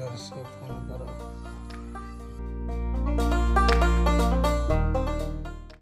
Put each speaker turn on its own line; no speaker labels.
那是时候碰